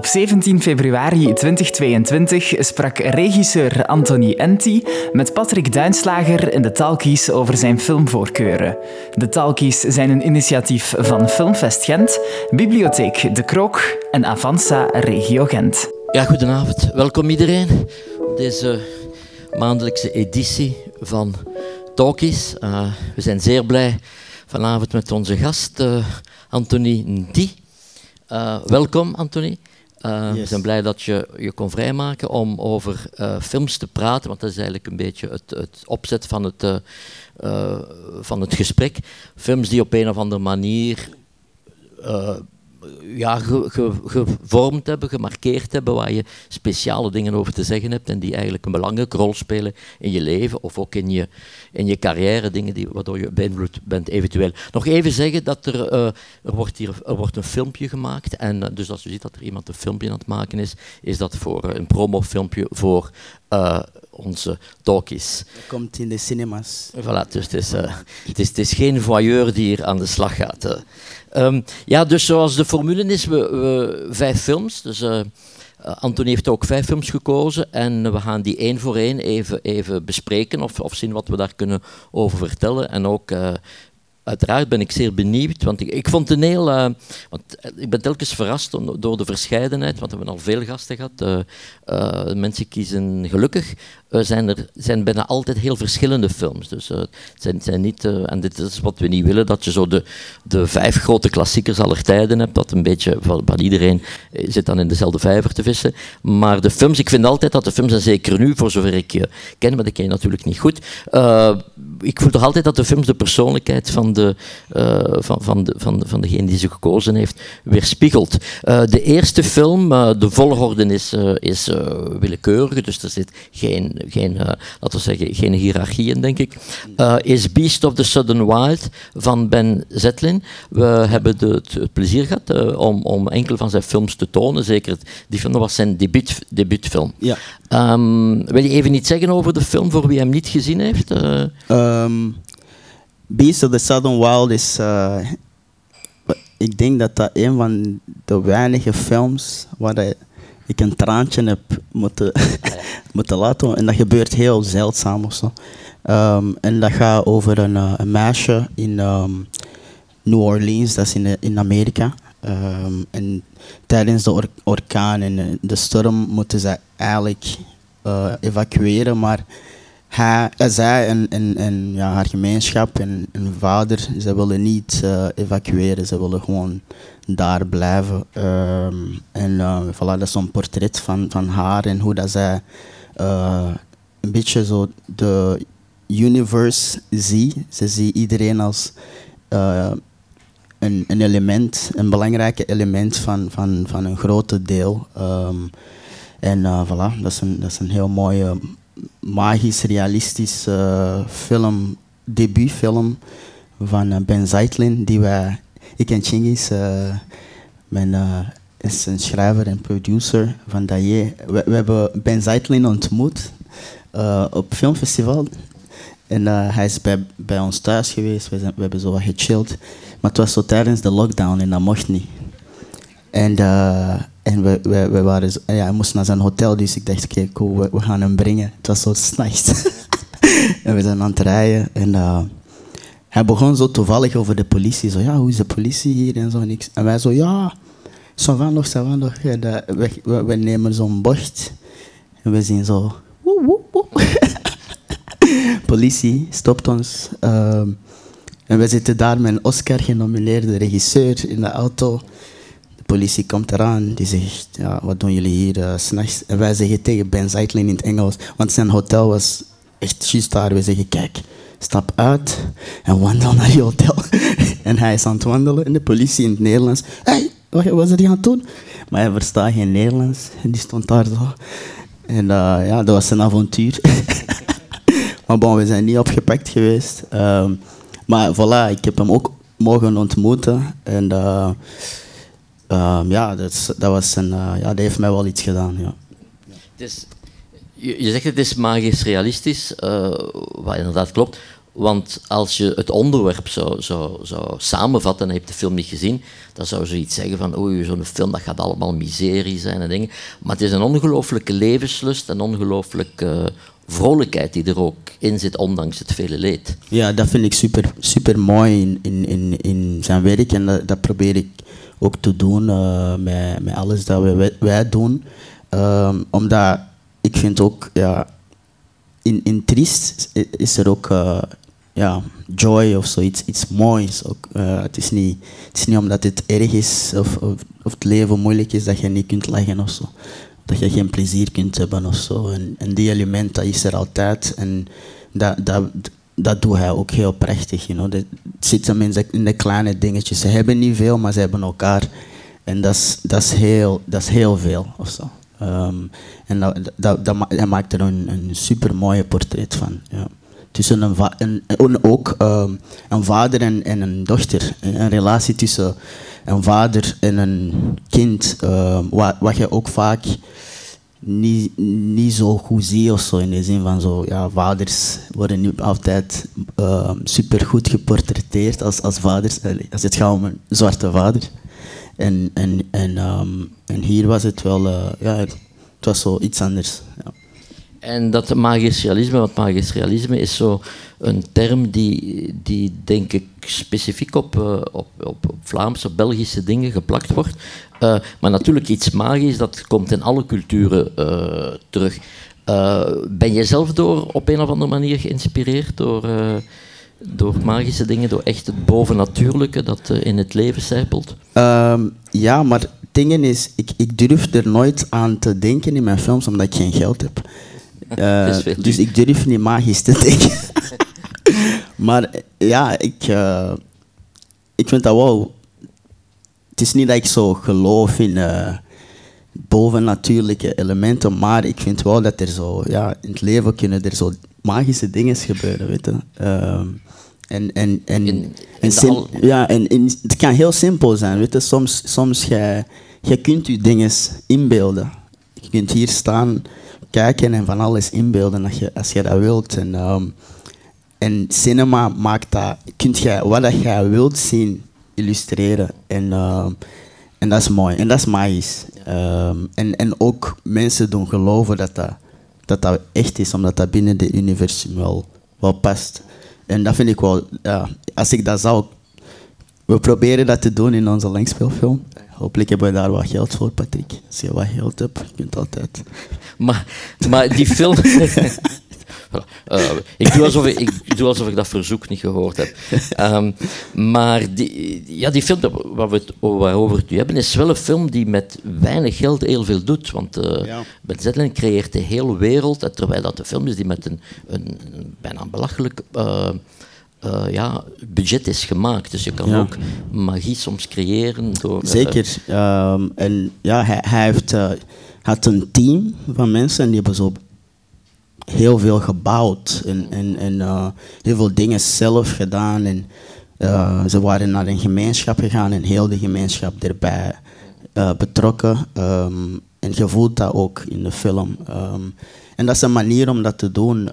Op 17 februari 2022 sprak regisseur Anthony Enti met Patrick Duinslager in de Talkies over zijn filmvoorkeuren. De Talkies zijn een initiatief van Filmfest Gent, Bibliotheek De Krook en Avanza Regio Gent. Ja, goedenavond. Welkom iedereen op deze maandelijkse editie van Talkies. Uh, we zijn zeer blij vanavond met onze gast uh, Anthony Ndi. Uh, welkom, Anthony. Uh, We zijn blij dat je je kon vrijmaken om over uh, films te praten, want dat is eigenlijk een beetje het, het opzet van het, uh, van het gesprek. Films die op een of andere manier ja, ge, gevormd hebben, gemarkeerd hebben, waar je speciale dingen over te zeggen hebt en die eigenlijk een belangrijke rol spelen in je leven of ook in je, in je carrière, dingen die, waardoor je beïnvloed bent eventueel. Nog even zeggen dat er, uh, er, wordt hier, er wordt een filmpje gemaakt en uh, dus als je ziet dat er iemand een filmpje aan het maken is, is dat voor uh, een promofilmpje voor onze talkies. Komt in de cinemas. Voilà, dus het is, het, is, het is geen voyeur die hier aan de slag gaat. Um, ja, dus zoals de formule is, we, we vijf films. Dus uh, Anthony heeft ook vijf films gekozen en we gaan die één voor één even, even bespreken of, of zien wat we daar kunnen over vertellen. En ook uh, uiteraard ben ik zeer benieuwd, want ik, ik vond een heel... Uh, want ik ben telkens verrast door de verscheidenheid, want we hebben al veel gasten gehad. Uh, mensen kiezen gelukkig. zijn er zijn bijna altijd heel verschillende films. Dus zijn, zijn niet... en dit is wat we niet willen, dat je zo de, de vijf grote klassiekers aller tijden hebt, dat een beetje van, iedereen zit dan in dezelfde vijver te vissen. Maar de films, ik vind altijd dat de films, en zeker nu, voor zover ik je ken, maar ik ken je natuurlijk niet goed, ik voel toch altijd dat de films de persoonlijkheid van, de, uh, van, van, de, van, van degene die ze gekozen heeft weerspiegelt. Uh, de eerste film, uh, de volgorde is, is willekeurig, dus er zit geen, geen laten we zeggen, geen hiërarchie in, denk ik. is Beast of the Southern Wild van Ben Zetlin. We hebben de, het, plezier gehad om, om enkele van zijn films te tonen. Zeker, die film was zijn debuut, debuutfilm. Ja. Um, wil je even iets zeggen over de film voor wie hem niet gezien heeft? Um, Beast of the Southern Wild is. Uh, ik denk dat dat een van de weinige films waar ik een traantje heb moeten, moeten laten. En dat gebeurt heel zeldzaam of zo. Um, en dat gaat over een, uh, een meisje in um, New Orleans, dat is in, in Amerika. Um, en tijdens de or orkaan en de storm moeten ze eigenlijk uh, evacueren, maar hij, zij en, en, en ja, haar gemeenschap en, vader, ze willen niet uh, evacueren, ze willen gewoon daar blijven. Um, en uh, voilà, dat is zo'n portret van, van haar en hoe dat zij een beetje zo de universe ziet. Ze ziet iedereen als een, een element, een belangrijk element van, van, van een grote deel. Um, en voilà, dat is een, dat is een heel mooie magisch realistisch uh, film, debuutfilm van uh, Ben Zeitlin, die wij, ik en Chingis, uh, men is een schrijver en producer van Daye. We, we hebben Ben Zeitlin ontmoet op filmfestival. En hij is bij, bij ons thuis geweest, we, zijn, we hebben zo wat gechilled. Maar het was zo tijdens de lockdown en dat mocht niet. En en we, we, we waren, ja, hij moest naar zijn hotel, dus ik dacht, oké, cool, we, gaan hem brengen. Het was zo s'nachts. en we zijn aan het rijden. En uh, hij begon zo toevallig over de politie. Zo, ja, hoe is de politie hier en zo. En, ik, en wij zo, ja, zo van nog, zo van nog. We, we, nemen zo'n bocht. En we zien zo, woe, woe, woe. politie stopt ons. Uh, en we zitten daar met een Oscar-genomineerde regisseur in de auto politie komt eraan, die zegt, ja, wat doen jullie hier uh, s'nachts? En wij zeggen tegen Ben Zeitlin in het Engels, want zijn hotel was echt juist daar. We zeggen, kijk, stap uit en wandel naar je hotel. en hij is aan het wandelen en de politie in het Nederlands, hey, wat was hij aan het doen? Maar hij verstaat geen Nederlands en die stond daar zo. En uh, ja, dat was een avontuur. maar bon, we zijn niet opgepakt geweest. Uh, maar voilà, ik heb hem ook mogen ontmoeten. En uh, Um, ja, dat, dat, was een, uh, ja, dat heeft mij wel iets gedaan. Ja. Dus, je, je zegt het is magisch realistisch, uh, wat inderdaad klopt. Want als je het onderwerp zou, zou, zou samenvatten en je hebt de film niet gezien, dan zou je zoiets zeggen van oei, zo'n film dat gaat allemaal miserie zijn en dingen. Maar het is een ongelooflijke levenslust en ongelooflijke vrolijkheid die er ook in zit, ondanks het vele leed. Ja, dat vind ik super, super mooi in, in, in, in zijn werk en dat, dat probeer ik ook te doen uh, met, met alles dat wij, wij doen. Um, omdat ik vind ook, ja, in, in Triest is er ook uh, ja, joy of zoiets, iets moois. Ook, uh, het, is niet, het is niet omdat het erg is of, of, of, het leven moeilijk is dat je niet kunt lachen of zo. Dat je geen plezier kunt hebben of zo. En, en die element dat is er altijd. En dat, dat, dat doet hij ook heel prachtig. You. Het zit hem in de, in de kleine dingetjes. Ze hebben niet veel, maar ze hebben elkaar. En dat is, dat is, heel, dat is heel veel of zo. Um, en dat, dat, dat, dat, maakt er een, een super mooie portret van. Ja. Tussen een, een, en ook um, een vader en, en een dochter. Een relatie tussen een vader en een kind. Um, wat, wat je ook vaak niet, zo goed ziet of zo. In de zin van zo, ja, vaders worden nu altijd uh, super goed geportretteerd als, als vaders. Als het gaat om een zwarte vader. En, en, en, um, en hier was het wel, uh, ja, het was zo iets anders. Ja. En dat magisch realisme, want magisch realisme is zo een term die, die denk ik specifiek op, uh, op, op, Vlaamse, Belgische dingen geplakt wordt. Uh, maar natuurlijk iets magisch, dat komt in alle culturen uh, terug. ben je zelf door op een of andere manier geïnspireerd door, door magische dingen, door echt het bovennatuurlijke dat in het leven zijpelt? Um, ja, maar het ding is, ik, ik durf er nooit aan te denken in mijn films omdat ik geen geld heb. Uh, dus ik durf niet magisch te denken. maar ja, ik, uh, ik vind dat wel. Het is niet dat ik zo geloof in uh, bovennatuurlijke elementen, maar ik vind wel dat er zo, ja, in het leven kunnen er zo magische dingen gebeuren, weet je. Ehm, en, en, en, in, en, ja, en, en, het kan heel simpel zijn, weet je. Soms, soms jij, jij kunt je dingen inbeelden. Je kunt hier staan kijken en van alles inbeelden als je, als je dat wilt. En, um, en cinema maakt dat, kunt je wat dat je wilt zien illustreren. En, um, en dat is mooi. En dat is magisch. Um, en, en ook mensen doen geloven dat dat, dat dat echt is, omdat dat binnen de universum wel, wel past. En dat vind ik wel, ja, als ik dat zou. We proberen dat te doen in onze langspeelfilm. Hopelijk hebben we daar wat geld voor, Patrick. Als je wat geld hebt, je kunt altijd. Maar, maar die film. uh, ik, doe alsof ik, ik, doe alsof ik dat verzoek niet gehoord heb. Um, maar die, ja, die film waar we het, waarover het nu hebben, is wel een film die met weinig geld heel veel doet. Want uh, ja. Ben Zetlin creëert de hele wereld, terwijl dat een film is die met een, een, een bijna belachelijk. Uh, uh, ja, budget is gemaakt. Dus je kan ook magie soms creëren door... Uh, Zeker. Um, en ja, hij, hij heeft, uh, had een team van mensen en die hebben zo heel veel gebouwd en, en, en heel veel dingen zelf gedaan. En ze waren naar een gemeenschap gegaan en heel de gemeenschap erbij betrokken. Um, en je voelt dat ook in de film. Um, en dat is een manier om dat te doen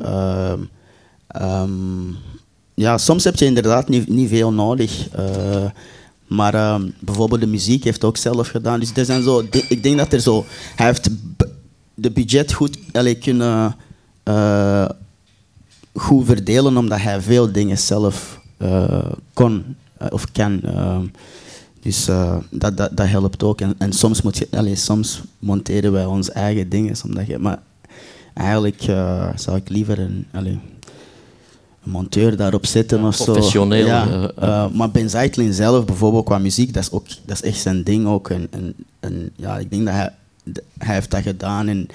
ja, soms heb je inderdaad niet, niet veel nodig. Uh, maar uh, bijvoorbeeld de muziek heeft ook zelf gedaan. Dus er zijn zo, ik denk dat er zo, hij heeft de budget goed allee, kunnen uh, goed verdelen omdat hij veel dingen zelf kon of kan. dus dat, dat, dat helpt ook. En, en soms, moet je, allee, soms monteren wij onze eigen dingen. Omdat je, maar eigenlijk zou ik liever een. Allee, monteur daarop zetten of zo. Professioneel. Ja, uh, maar Ben Zeitlin zelf bijvoorbeeld qua muziek, dat is, ook, dat is echt zijn ding ook. En, en, en ja, ik denk dat hij, hij heeft dat gedaan. En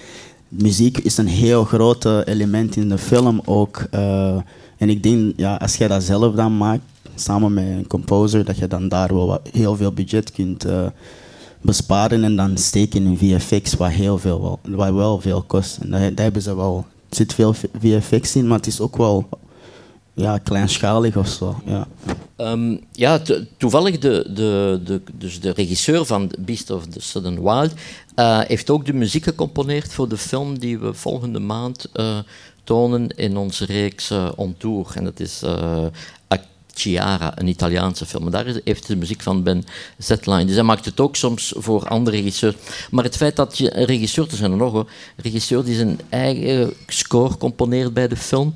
muziek is een heel groot element in de film ook. Uh, en ik denk, ja, als jij dat zelf dan maakt, samen met een composer, dat je dan daar wel wat, heel veel budget kunt uh, besparen en dan steken in VFX, wat, heel veel, wat wel veel kost. En daar, daar hebben ze wel, er zit veel VFX in, maar het is ook wel ja, kleinschalig of zo. Ja, um, ja toevallig de, de, de, dus de regisseur van Beast of the Southern Wild uh, heeft ook de muziek gecomponeerd voor de film die we volgende maand uh, tonen in onze reeks uh, On Tour. En dat is Chiara, een Italiaanse film. Daar heeft de muziek van Ben Zetline. Dus hij maakt het ook soms voor andere regisseurs. Maar het feit dat je een regisseur, er zijn er nog, een regisseur die zijn eigen score componeert bij de film.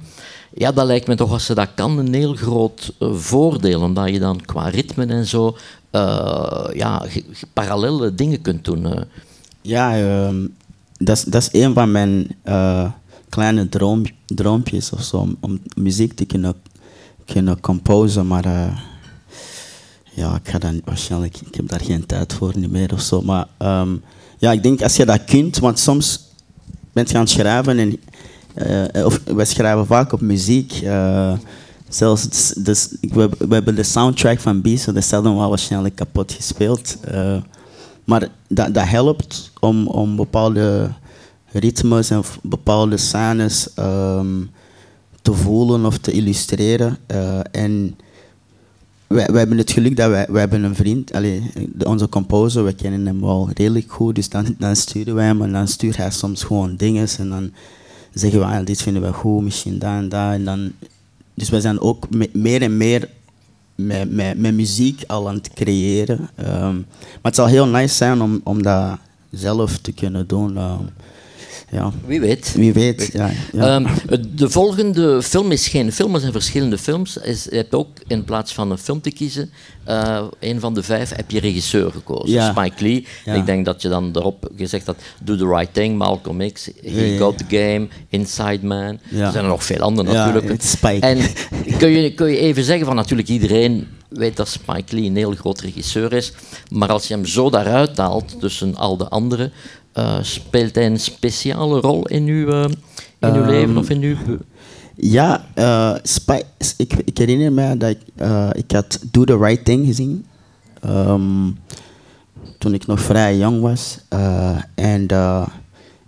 Ja, dat lijkt me toch, als ze dat kan, een heel groot uh, voordeel. Omdat je dan qua ritme en zo uh, ja, parallele dingen kunt doen. Uh. Ja, um, dat is een van mijn kleine droom, droompjes of zo, om, muziek te kunnen kunnen composen, maar ja, ik ga dan waarschijnlijk, ik heb daar geen tijd voor niet meer of zo. Maar um, ja, ik denk als je dat kunt, want soms bent je aan het schrijven en uh, of we schrijven vaak op muziek. Uh, zelfs dus, we, hebben de soundtrack van Beast, dat is wel waarschijnlijk kapot gespeeld. Uh, maar dat, dat helpt om, om bepaalde ritmes en bepaalde scènes um, te voelen of te illustreren. En wij, wij, hebben het geluk dat wij, wij hebben een vriend, allee, onze composer, we kennen hem wel redelijk goed, dus dan, dan sturen wij hem en dan stuurt hij soms gewoon dingen en dan zeggen we, ah, dit vinden we goed, misschien daar en daar. En dan, dus wij zijn ook me, meer en meer met, met, met muziek al aan het creëren. Um, maar het zal heel nice zijn om, om dat zelf te kunnen doen. Um, ja. Wie weet. Wie weet, ja. ja. Um, de volgende film is geen film, het zijn verschillende films. Is, je hebt ook in plaats van een film te kiezen, uh, een van de vijf heb je regisseur gekozen. Ja. Spike Lee. Ik denk dat je dan erop gezegd had, Do the Right Thing, Malcolm X, He Got the Game, Inside Man. Er zijn er nog veel andere natuurlijk. Spike. En kun je, kun je even zeggen van natuurlijk iedereen weet dat Spike Lee een heel groot regisseur is, maar als je hem zo daaruit haalt tussen al de anderen, uh, speelt hij een speciale rol in uw, uh, in uw um, leven of in uw... Ja, uh, ik, ik, herinner me dat ik, ik had Do the Right Thing gezien. Um, toen ik nog vrij jong was. en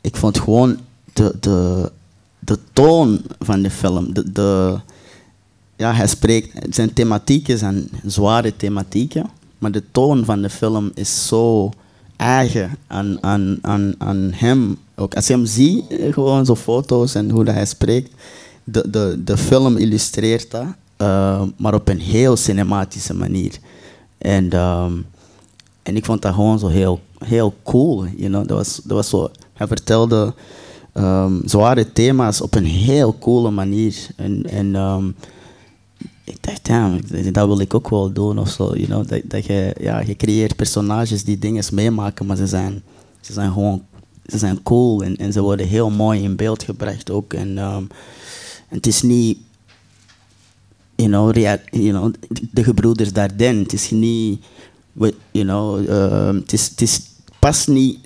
ik vond gewoon de, de, de toon van de film. De, de, ja, hij spreekt, zijn thematieken zijn zware thematieken. Maar de toon van de film is zo eigen aan, aan, aan, aan hem. Ook als je hem ziet, eh, gewoon zo foto's en hoe dat hij spreekt, de, de, de film illustreert dat, uh, maar op een heel cinematische manier. En, um, en ik vond dat gewoon zo heel, heel cool. You know? dat, was, dat was zo, hij vertelde um, zware thema's op een heel coole manier. En, en um, ik dacht, ja, dat wil ik ook wel doen of zo. You know? dat, dat je, ja, je creëert personages die dingen meemaken, maar ze zijn, ze zijn gewoon ze zijn cool en, en ze worden heel mooi in beeld gebracht ook. En, en het is niet, you know, you know de gebroeders Dardenne, het is niet, you know, uh, het, is, het is past niet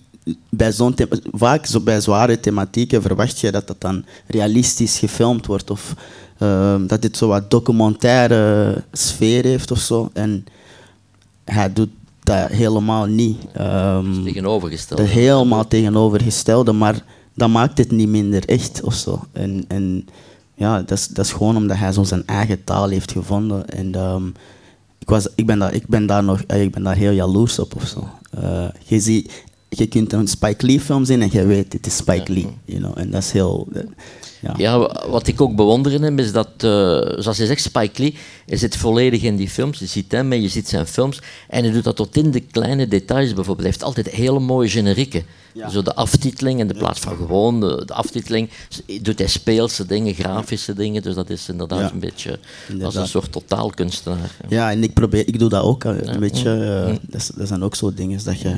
bij zo'n vaak zo bij zware thematieken verwacht je dat dat dan realistisch gefilmd wordt of Ehm, dat dit zo wat documentaire sfeer heeft of zo. En hij doet dat helemaal niet. Um, tegenovergestelde. Helemaal tegenovergestelde, maar dat maakt het niet minder echt of zo. En, en ja, dat is, dat is gewoon omdat hij zo zijn eigen taal heeft gevonden. En um, ik, was, ik, ben daar, ik, ben daar nog, ik ben daar heel jaloers op of zo. Uh, je, ziet, je kunt een Spike Lee film zien en je weet, het is Spike Lee. You know, en dat is heel... Ja. ja, wat ik ook bewonder in hem is dat, uh, zoals je zegt, Spike Lee hij zit volledig in die films. Je ziet hem en je ziet zijn films. En hij doet dat tot in de kleine details bijvoorbeeld. Hij heeft altijd hele mooie generieken. Zo de aftiteling in de plaats van gewoon de, de, aftiteling doet hij speelse dingen, grafische dingen. Dus dat is inderdaad een beetje als een soort totaalkunstenaar. Ja. en ik probeer, ik doe dat ook een beetje. Uh, dat, dat, zijn ook zo dingen dat je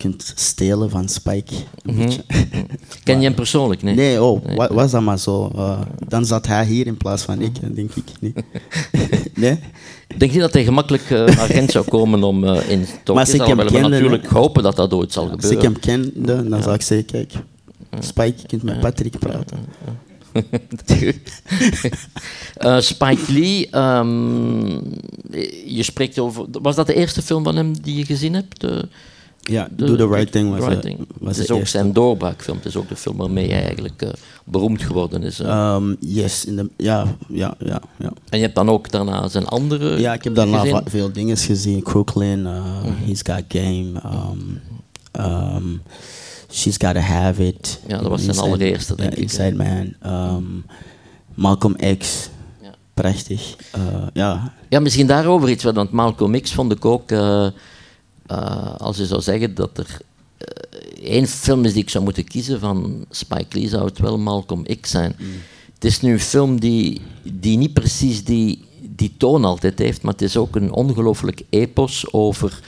kunt stelen van Spike. Een mm beetje. Ken je hem persoonlijk? Nee, nee oh, nee. was dat maar zo. Uh, dan zat hij hier in plaats van ik, denk ik niet. nee? Denk je dat hij gemakkelijk uh, naar Gent zou komen om uh, in te Maar ik hem kende, natuurlijk hopen dat dat ooit zal gebeuren. Als ik hem kende, dan zou ik zeggen, kijk, Spike, je kunt met Patrick praten. uh, Spike Lee, um, je spreekt over. Was dat de eerste film van hem die je gezien hebt? De, Ja, de- Do the Right Thing was, Right Thing. was Het is ook zijn doorbraakfilm. Het is ook de film waarmee hij eigenlijk eh, beroemd geworden is. eh. Um, yes, in de, ja, ja, ja, ja. en je hebt dan ook daarna zijn andere Ja, ik heb daarna gezien? veel dingen gezien. Crooklyn, uh, He's Got Game, um, um, She's Gotta Have It. Ja, dat was zijn allereerste, denk ik, Inside Man. Malcolm X. Ja. Prachtig. Uh, ja, Ja, misschien daarover iets, want Malcolm X vond ik ook, eh, eh, als je zou zeggen dat er eh, één film is die ik zou moeten kiezen van Spike Lee, zou het wel Malcolm X zijn. Het is nu een film die, die niet precies die, die toon altijd heeft, maar het is ook een ongelooflijk epos over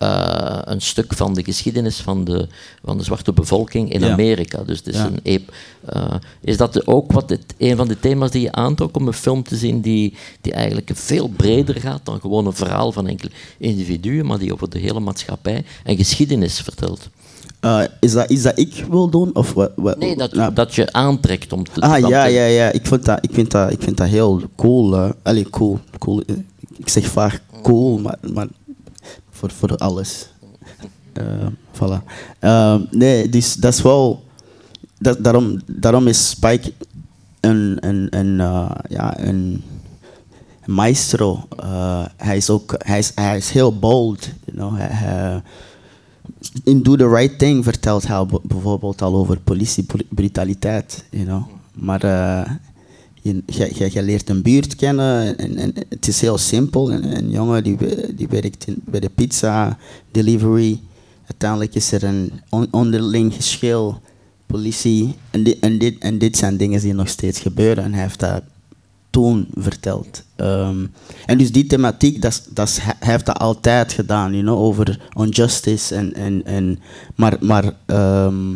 eh, een stuk van de geschiedenis van de, van de zwarte bevolking in Ja. Amerika. Dus het is, Ja. een ep, eh, is dat ook wat het, een van de thema's die je aantrok om een film te zien die, die eigenlijk veel breder gaat dan gewoon een verhaal van enkele individuen, maar die over de hele maatschappij en geschiedenis vertelt? Uh, is, dat iets dat ik wil doen? Of wat, wat, Nee, dat, nou, dat je aantrekt om te... Ah ja, ja, ja. Ik vind dat, ik vind dat, ik vind dat heel cool. eh. Allee, cool. cool. eh, Ik zeg vaak cool, maar, maar voor, voor alles. Eh, voilà. Ehm, nee, dus dat is wel. Dat, daarom, daarom is Spike een, een, een, eh, ja, een maestro. Eh, hij is ook hij is, hij is heel bold. You know? hij, hij- in Do the Right Thing vertelt hij bijvoorbeeld al over politiebrutaliteit. You know? Maar je, leert een buurt kennen en, en het is heel simpel. Een, jongen die, die werkt bij de pizza delivery. Uiteindelijk is er een on- onderling geschil, politie. En dit, en, dit, en dit zijn dingen die nog steeds gebeuren. En hij heeft dat toen verteld. Ehm, en dus die thematiek, dat, dat hij heeft dat altijd gedaan, you know, over injustice. En, en, en, maar, maar, ehm,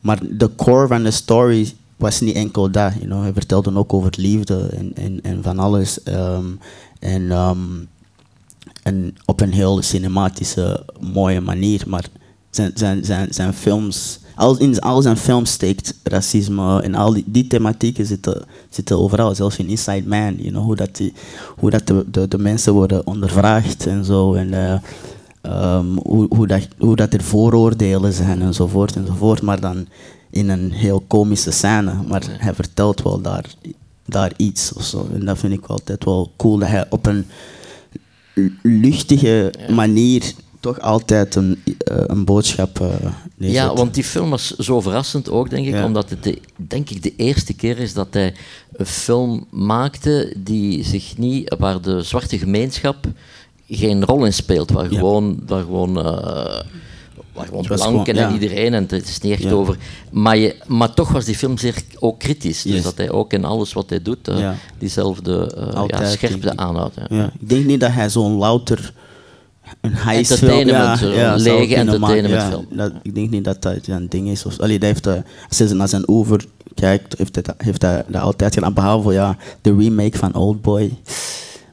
maar de core van de story was niet enkel dat. You know. Hij vertelde ook over liefde en, en, en van alles. Ehm, en, ehm, en op een heel cinematische, mooie manier. Maar zijn, zijn, zijn, zijn films, al, in al zijn films steekt racisme en al die, die thematieken zitten, zitten overal. Zelfs in Inside Man, you know, hoe, dat die, hoe dat de, de, mensen worden ondervraagd en zo. En, eh, ehm, hoe, hoe, dat, hoe dat er vooroordelen zijn enzovoort enzovoort. Maar dan in een heel komische scène. Maar hij vertelt wel daar, daar iets of zo. En dat vind ik altijd wel cool. Dat hij op een luchtige manier toch altijd een, eh, een boodschap neerzet. Ja, want die film was zo verrassend ook, denk ik, Ja. omdat het de, denk ik de eerste keer is dat hij een film maakte die zich niet, waar de zwarte gemeenschap geen rol in speelt, waar Ja. gewoon, waar gewoon, eh, waar gewoon gewoon- en ja. iedereen, en het is niet echt Ja. over. Maar, je, maar toch was die film zeer ook kritisch, dus Yes. dat hij ook in alles wat hij doet, eh, Ja. diezelfde eh, ja, Altijd, denk scherpte aanhoudt. Ja. Ja, ik denk niet dat hij zo'n louter een heistfilm... Entertainment, zo'n zou lege entertainmentfilm. Ja, dat, ik denk niet dat dat zijn ding is. Of, allee, dat heeft, eh, als je naar zijn over kijkt, heeft hij, dat- heeft hij dat altijd gedaan. Behalve ja, de remake van Oldboy.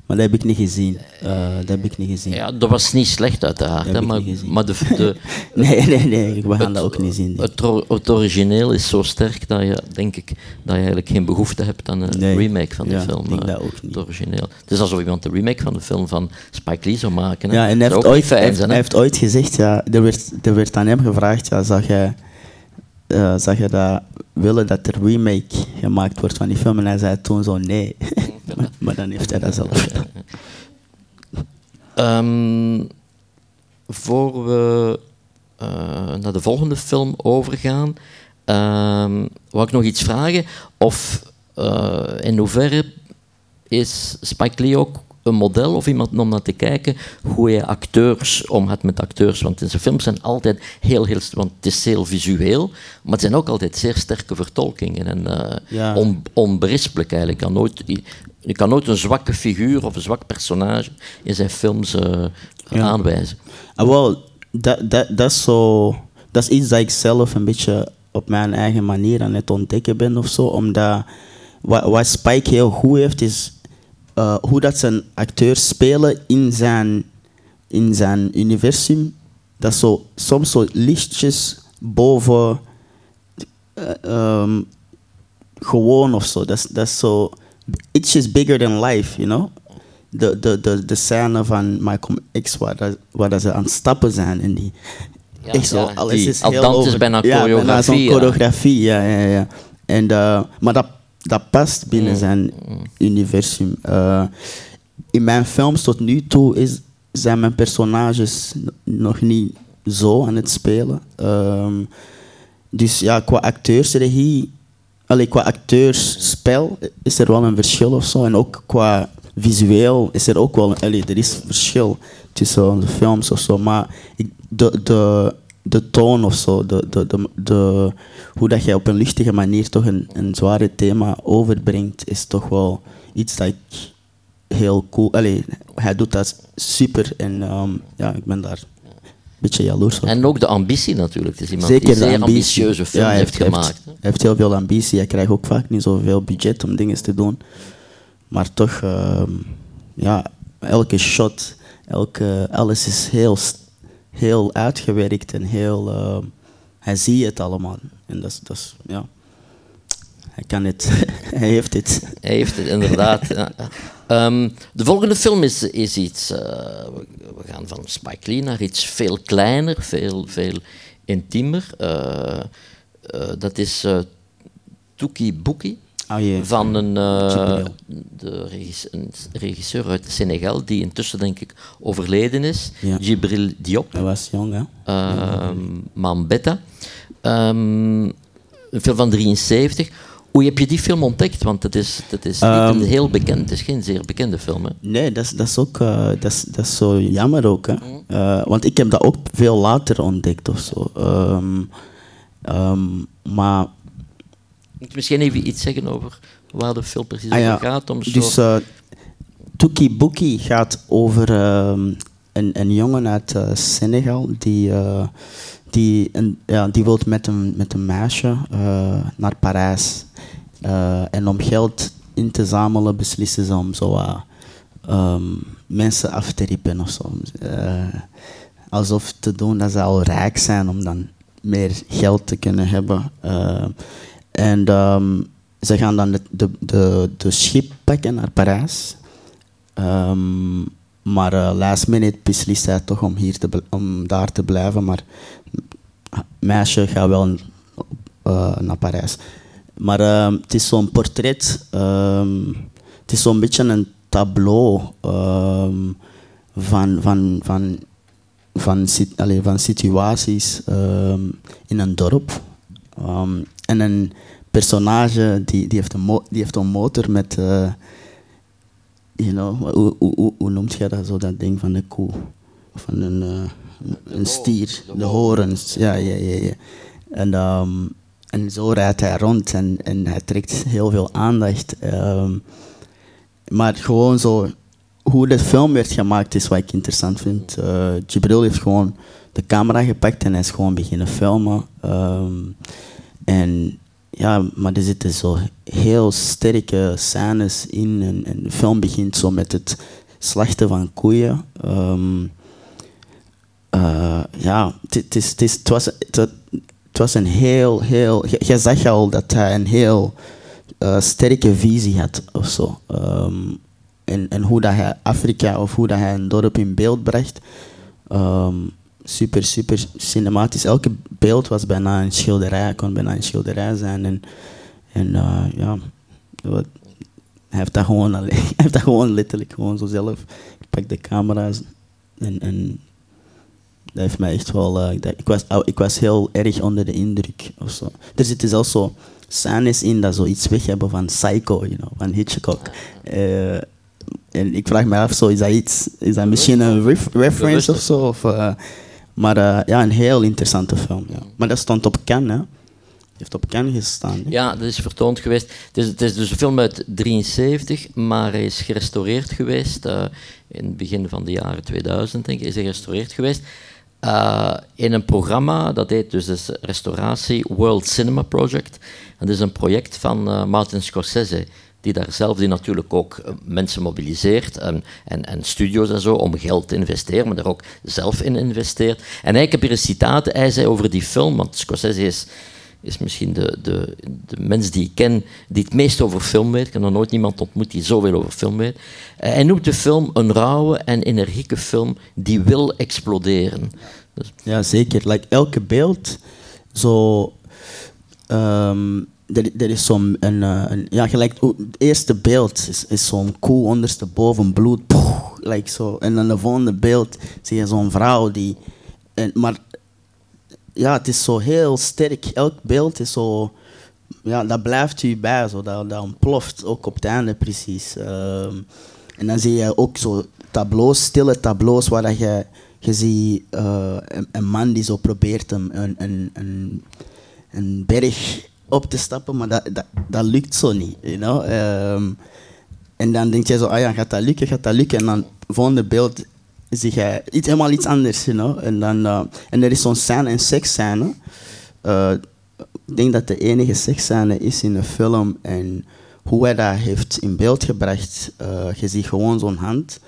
Maar dat heb ik niet gezien. Eh, dat heb ik niet gezien. Ja, dat was niet slecht uiteraard, hè, maar, niet gezien. maar de, de, Nee, nee, nee. We gaan dat ook niet zien. Het, het origineel is zo sterk dat je, denk ik, dat je eigenlijk geen behoefte hebt aan een Nee. remake van de Ja, film. ik denk eh, dat ook niet. Het origineel. Het is alsof iemand de remake van de film van Spike Lee zou maken. Hè. Ja, en hij heeft, ooit, fijn heeft, hij heeft ooit gezegd, ja, er, werd, er werd aan hem gevraagd, ja, zag jij eh, zag je dat willen dat er remake gemaakt wordt van die film? En hij zei toen zo nee. maar, maar dan heeft hij dat zelf. Ehm, voor we eh, naar de volgende film overgaan, ehm wou ik nog iets vragen. Of eh, in hoeverre is Spike Lee ook een model of iemand om naar te kijken hoe je acteurs omgaat met acteurs? Want in zijn films zijn altijd heel, heel, want het is heel visueel, maar het zijn ook altijd zeer sterke vertolkingen en eh, Ja. on- onberispelijk eigenlijk. Je kan, nooit, je kan nooit een zwakke figuur of een zwak personage in zijn films eh, Ja. aanwijzen. Ah, wel, dat, dat, dat, is zo, dat is iets dat ik zelf een beetje op mijn eigen manier aan het ontdekken ben of zo. Omdat wat, wat Spike heel goed heeft, is eh, hoe dat zijn acteurs spelen in zijn, in zijn universum. Dat is zo, soms zo lichtjes boven ehm, gewoon of zo. Dat is- dat is zo ietsjes bigger than life, you know? De, de, de, de scène van Malcolm X, waar, dat, waar dat ze aan het stappen zijn. En die, Ja, Echt zo, ja, alles die is al heel dans is over- bijna ja, choreografie, zo'n ja. choreografie, ja, ja, ja. En, eh, maar dat, dat past binnen Mm. zijn universum. Eh, in mijn films tot nu toe is, zijn mijn personages nog niet zo aan het spelen. Ehm, dus ja, qua acteursregie, allee, qua acteursspel is er wel een verschil of zo. En ook qua visueel is er ook wel allee, er is verschil tussen de films of zo. Maar ik, de, de, de toon of zo, de, de, de, de, hoe dat jij op een luchtige manier toch een, een zware thema overbrengt, is toch wel iets dat ik heel cool. Allee, hij doet dat super en ehm, ja, ik ben daar een beetje jaloers op. En ook de ambitie natuurlijk. Het is iemand Zeker die de zeer ambitie. ambitieuze film Ja, heeft gemaakt. Hij heeft heel veel ambitie. Hij krijgt ook vaak niet zoveel budget om dingen te doen. Maar toch, ehm, ja, elke shot, elke, alles is heel, heel uitgewerkt en heel. ehm, hij ziet het allemaal. En dat is, ja. Hij kan het. hij heeft het. Hij heeft het inderdaad. Ehm, de volgende film is, is iets. eh, we, gaan van Spike Lee naar iets veel kleiner, veel, veel intiemer. Eh, eh, dat is Tuki Buki. Oh. Van een, eh, de regis- een regisseur uit Senegal, die intussen denk ik overleden is. Ja. Jibril Diop. Hij was jong, hè? Ehm Mambetta. Ehm, een film van 73. Hoe heb je die film ontdekt? Want het is, is niet Ehm, een heel bekend, het is geen zeer bekende film. Hè? Nee, dat is, dat is ook eh, dat is, dat is zo jammer ook. Hè? Mm. Eh, want ik heb dat ook veel later ontdekt of zo. Maar Moet misschien even iets zeggen over waar de film precies Ah ja, over gaat? Om zo... Dus uh, Tuki Buki gaat over ehm, een, een jongen uit eh, Senegal die, eh, die, een, ja, die wil met een, met een meisje eh, naar Parijs. Eh, en om geld in te zamelen beslissen ze om zo ehm, mensen af te rippen of zo. Eh, alsof te doen dat ze al rijk zijn om dan meer geld te kunnen hebben. Eh, en ehm, ze gaan dan de, de, de, de schip pakken naar Parijs. Ehm, maar eh, last minute beslist hij toch om, hier te, om daar te blijven. Maar meisje gaat wel eh, naar Parijs. Maar ehm, het is zo'n portret. het is zo'n beetje een tableau van, van, van, van, allee, van situaties in een dorp. En een personage die, die, heeft een mo- die heeft een motor met. eh, you know, hoe, hoe, hoe, hoe noemt je dat zo, dat ding van de koe? Van een, eh, een stier, de horens. Ja, ja, ja. ja. En, ehm, en zo rijdt hij rond en, en hij trekt heel veel aandacht. ehm. maar gewoon zo, hoe de film werd gemaakt is wat ik interessant vind. Eh Jibril heeft gewoon de camera gepakt en hij is gewoon beginnen filmen. Ehm, en ja, maar er zitten zo heel sterke scènes in. En, de film begint zo met het slachten van koeien. Ehm, eh, ja, het- is- het was, het, was een heel, heel... je- zag al dat hij een heel eh, sterke visie had of zo. Ehm, en, en hoe dat hij Afrika of hoe dat hij een dorp in beeld bracht. Ehm, super, super cinematisch. Elke beeld was bijna een schilderij, kon bijna een schilderij zijn. En, en eh, ja, wat- hij heeft dat gewoon, heeft dat gewoon letterlijk gewoon zo zelf. Ik pak de camera's en, en dat heeft mij echt wel. eh, ik, was, ik was heel erg onder de indruk. Of zo. Er zitten zelfs zo scènes in dat zoiets weg hebben van Psycho, you know, van Hitchcock. Eh, en ik vraag me af, zo, is dat iets, is dat misschien een ref- reference of zo? Of, maar eh, ja, een heel interessante film. Ja. Maar dat stond op Cannes, hè? heeft op Cannes gestaan. Ja, dat is vertoond geweest. Het is, dus een film uit 73, maar hij is gerestaureerd geweest uh, in het begin van de jaren 2000, denk ik, is hij gerestaureerd geweest. Uh, in een programma, dat heet dus de Restauratie World Cinema Project. En dat is een project van Martin Scorsese, die daar zelf die natuurlijk ook mensen mobiliseert en, en, en studio's en zo om geld te investeren, maar daar ook zelf in investeert. En eigenlijk heb je een citaat, hij zei over die film, want Scorsese is is misschien de, de, de mens die ik ken die het meest over film weet. Ik heb nog nooit iemand ontmoet die zoveel over film weet. Uh, hij noemt de film een rauwe en energieke film die wil exploderen. Dus. Ja, zeker. Like, elke beeld, zo... Um, er, is zo'n... Een, eh, een, ja, gelijk, het eerste beeld is, is zo'n koe ondersteboven, bloed. Like zo. En dan de volgende beeld zie je zo'n vrouw die... En, maar ja, het is zo heel sterk. Elk beeld is zo... Ja, dat blijft je bij, zo. Dat, dat ontploft, ook op het einde precies. Uh, en dan zie je ook zo tableaus, stille tableaus, waar dat je, je ziet uh, een, een, man die zo probeert een, een, een, een berg op te stappen, maar dat, dat, dat lukt zo niet. You know? Um, en dan denk je zo, ah ja, gaat dat lukken, gaat dat lukken? En dan volgende beeld zie je iets, helemaal iets anders. You en, dan, uh, en er is zo'n scène, een seksscène. Uh, ik denk dat de enige seksscène is in de film. En hoe hij dat heeft in beeld gebracht, uh, je ziet gewoon zo'n hand.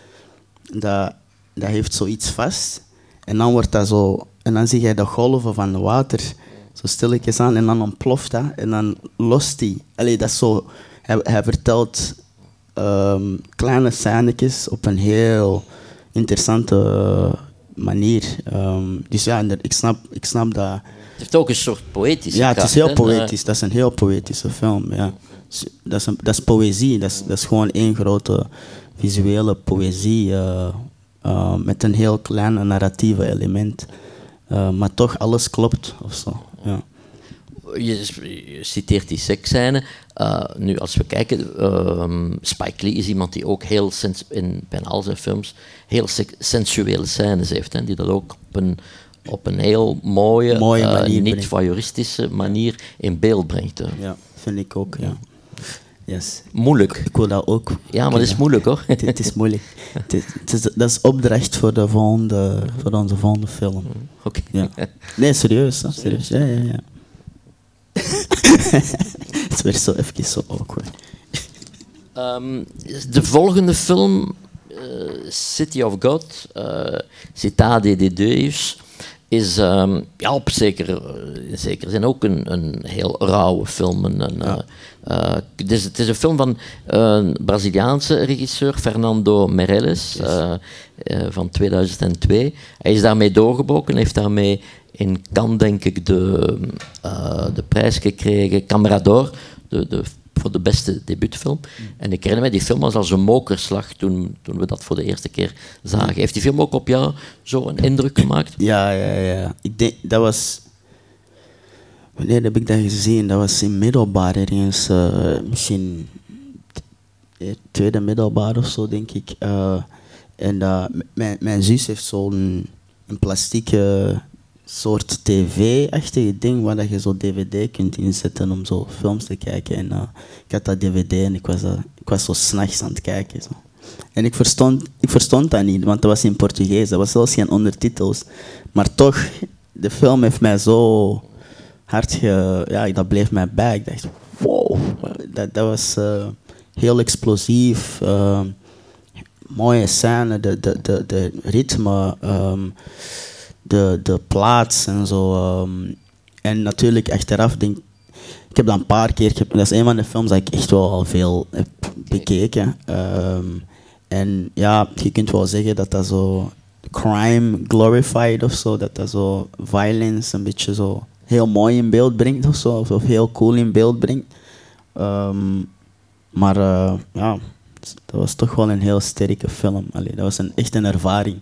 Dat, dat heeft zoiets vast. En dan wordt dat zo... En dan zie je de golven van het water zo stilletjes aan en dan ontploft dat en dan lost hij. Allee, dat is zo... Hij, hij vertelt um, kleine scènetjes op een heel interessante manier. Um, dus ja, ik snap, ik snap dat... Het heeft ook een soort poëtische Ja, het is heel poëtisch. Dat is een heel poëtische film, ja. Dat is, een, dat is poëzie. Dat is, dat is gewoon één grote visuele poëzie uh, uh, met een heel klein narratieve element. Uh, maar toch alles klopt of zo. Ja. Je, citeert die seksscène. Uh, nu, als we kijken, uh, Spike Lee is iemand die ook heel in bijna al zijn films heel sensuele scènes heeft. Hè, die dat ook op een, op een heel mooie, mooie uh, niet voyeuristische manier in beeld brengt. Hè. Ja, vind ik ook. Ja. Yes. Moeilijk. Ik wil dat ook. Ja, maar het is moeilijk hoor. Het, is moeilijk. het, is, dat is opdracht voor, de volgende, voor onze volgende film. Mm, oké. Ja. Nee, serieus. Hè? serieus. Ja, ja, ja. het werd zo even zo awkward. Um, de volgende film, uh, City of God, uh, Citade de Deus, is um, ja, op zeker, in zekere zin ook een, een heel rauwe film. Een, ja. uh, het, is, het, is, een film van een Braziliaanse regisseur, Fernando Meirelles, yes. van 2002. Hij is daarmee doorgebroken, heeft daarmee in Cannes, denk ik, de, de prijs gekregen, Camarador, de, de, voor de beste debuutfilm. Mm. En ik herinner me die film was als een mokerslag toen, toen we dat voor de eerste keer zagen. Heeft die film ook op jou zo een indruk gemaakt? Ja, ja, ja. Ik denk, dat was... Wanneer heb ik dat gezien? Dat was in middelbaar ergens, uh, misschien tweede middelbaar of zo, denk ik. Uh, en uh, mijn, mijn zus heeft zo'n een plastieke soort tv-achtige ding waar je zo dvd kunt inzetten om zo films te kijken. En uh, ik had dat dvd en ik was, uh, ik was zo s'nachts aan het kijken. En ik verstond, ik verstond dat niet, want dat was in Portugees. Dat was zelfs geen ondertitels. Maar toch, de film heeft mij zo hard ge... Ja, dat bleef mij bij. Ik dacht, wow, dat, dat was uh, heel explosief. mooie scène, de, de, de, de ritme... Um, de, de plaats en zo. Um, en natuurlijk achteraf denk ik, heb dat een paar keer, dat is een van de films dat ik echt wel al veel heb bekeken. Um, en ja, je kunt wel zeggen dat dat zo crime glorified of zo, dat dat zo violence een beetje zo heel mooi in beeld brengt of zo, of, heel cool in beeld brengt. Um, maar uh, ja, dat was toch wel een heel sterke film. Allee, dat was een, echt een ervaring.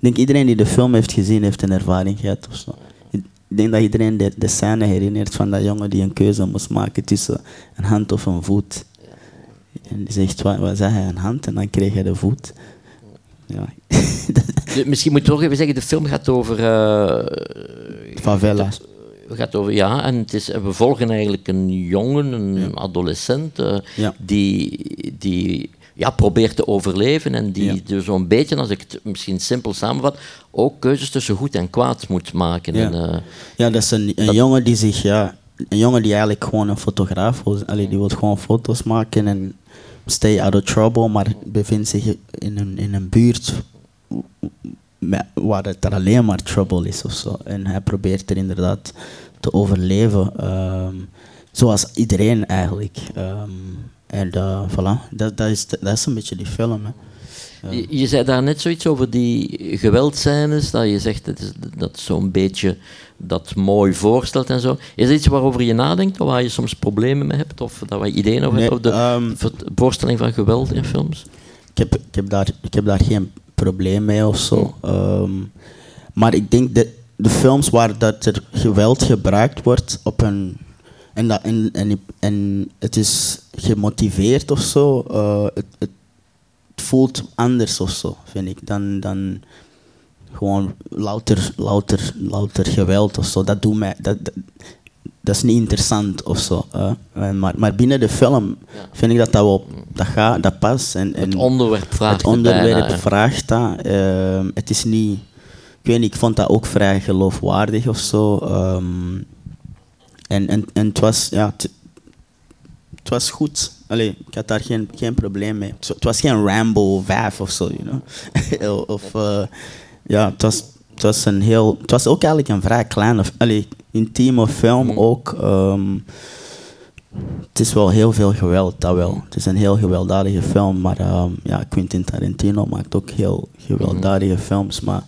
Ik denk iedereen die de film heeft gezien, heeft een ervaring gehad of zo. Ik denk dat iedereen de, de scène herinnert van dat jongen die een keuze moest maken tussen een hand of een voet. En die zegt, wat, wat zei hij, een hand? En dan kreeg hij de voet. Ja. Misschien moet je toch even zeggen, de film gaat over... Uh, Favela's. gaat over, ja, en het is, we volgen eigenlijk een jongen, een adolescent, uh, ja. die, die ja, probeert te overleven en die ja. dus zo'n beetje, als ik het misschien simpel samenvat, ook keuzes tussen goed en kwaad moet maken. Ja, en, uh, ja dat is een, een jongen die zich, ja, een jongen die eigenlijk gewoon een fotograaf was, allee, die wil gewoon foto's maken en stay out of trouble, maar bevindt zich in een, in een buurt waar het alleen maar trouble is of zo. En hij probeert er inderdaad te overleven. ehm, zoals iedereen eigenlijk. Ehm, en uh, voilà, dat, dat, is, dat is een beetje die film. Hè. Je, je zei daar net zoiets over die geweldscènes, dat je zegt dat, is, dat zo'n beetje dat mooi voorstelt en zo. Is dat iets waarover je nadenkt, of waar je soms problemen mee hebt, of dat je ideeën over Nee, hebt, of de ehm, voorstelling van geweld in films? ik, heb, ik, heb daar, ik heb daar geen probleem mee of zo. Ehm, maar ik denk dat de films waar dat er geweld gebruikt wordt op een. En, dat, en, en, en het is gemotiveerd of zo. eh, het, het voelt anders of zo, vind ik. Dan, dan gewoon louter, louter, louter geweld of zo. Dat doet mij. Dat, dat, dat is niet interessant of zo. En maar, maar binnen de film Ja. vind ik dat dat wel dat gaat, dat past. En, en Het onderwerp vraagt het onderwerp bijna, hè. vraagt dat. Ehm, het is niet. Ik weet niet, ik vond dat ook vrij geloofwaardig of zo. Ehm, en, en, en het was, ja, het, het was goed. Allee, ik had daar geen, geen probleem mee. Het, het was geen Rambo 5 of zo, you know. of, eh, ja, het was, het was een heel. Het was ook eigenlijk een vrij kleine, allee, intieme film Mm. ook. ehm, het is wel heel veel geweld, dat wel. Het is een heel gewelddadige film, maar ehm, ja, Quentin Tarantino maakt ook heel gewelddadige films, maar